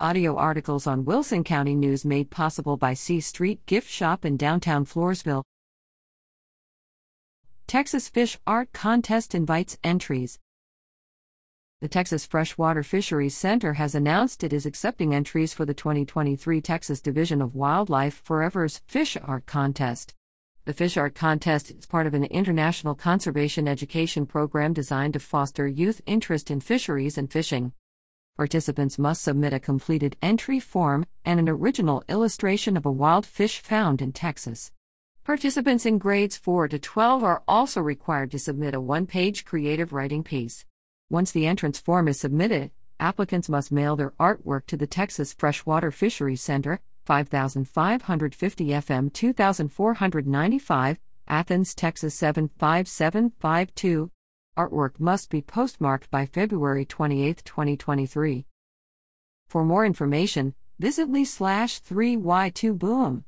Audio articles on Wilson County News made possible by C Street Gift Shop in downtown Floresville. Texas Fish Art Contest invites entries. The Texas Freshwater Fisheries Center has announced it is accepting entries for the 2023 Texas Division of Wildlife Forever's Fish Art Contest. The Fish Art Contest is part of an international conservation education program designed to foster youth interest in fisheries and fishing. Participants must submit a completed entry form and an original illustration of a wild fish found in Texas. Participants in grades 4 to 12 are also required to submit a one page creative writing piece. Once the entrance form is submitted, applicants must mail their artwork to the Texas Freshwater Fisheries Center, 5550 FM 2495, Athens, Texas 75752. Artwork must be postmarked by February 28, 2023. For more information, visit Lee slash 3Y2 Boom.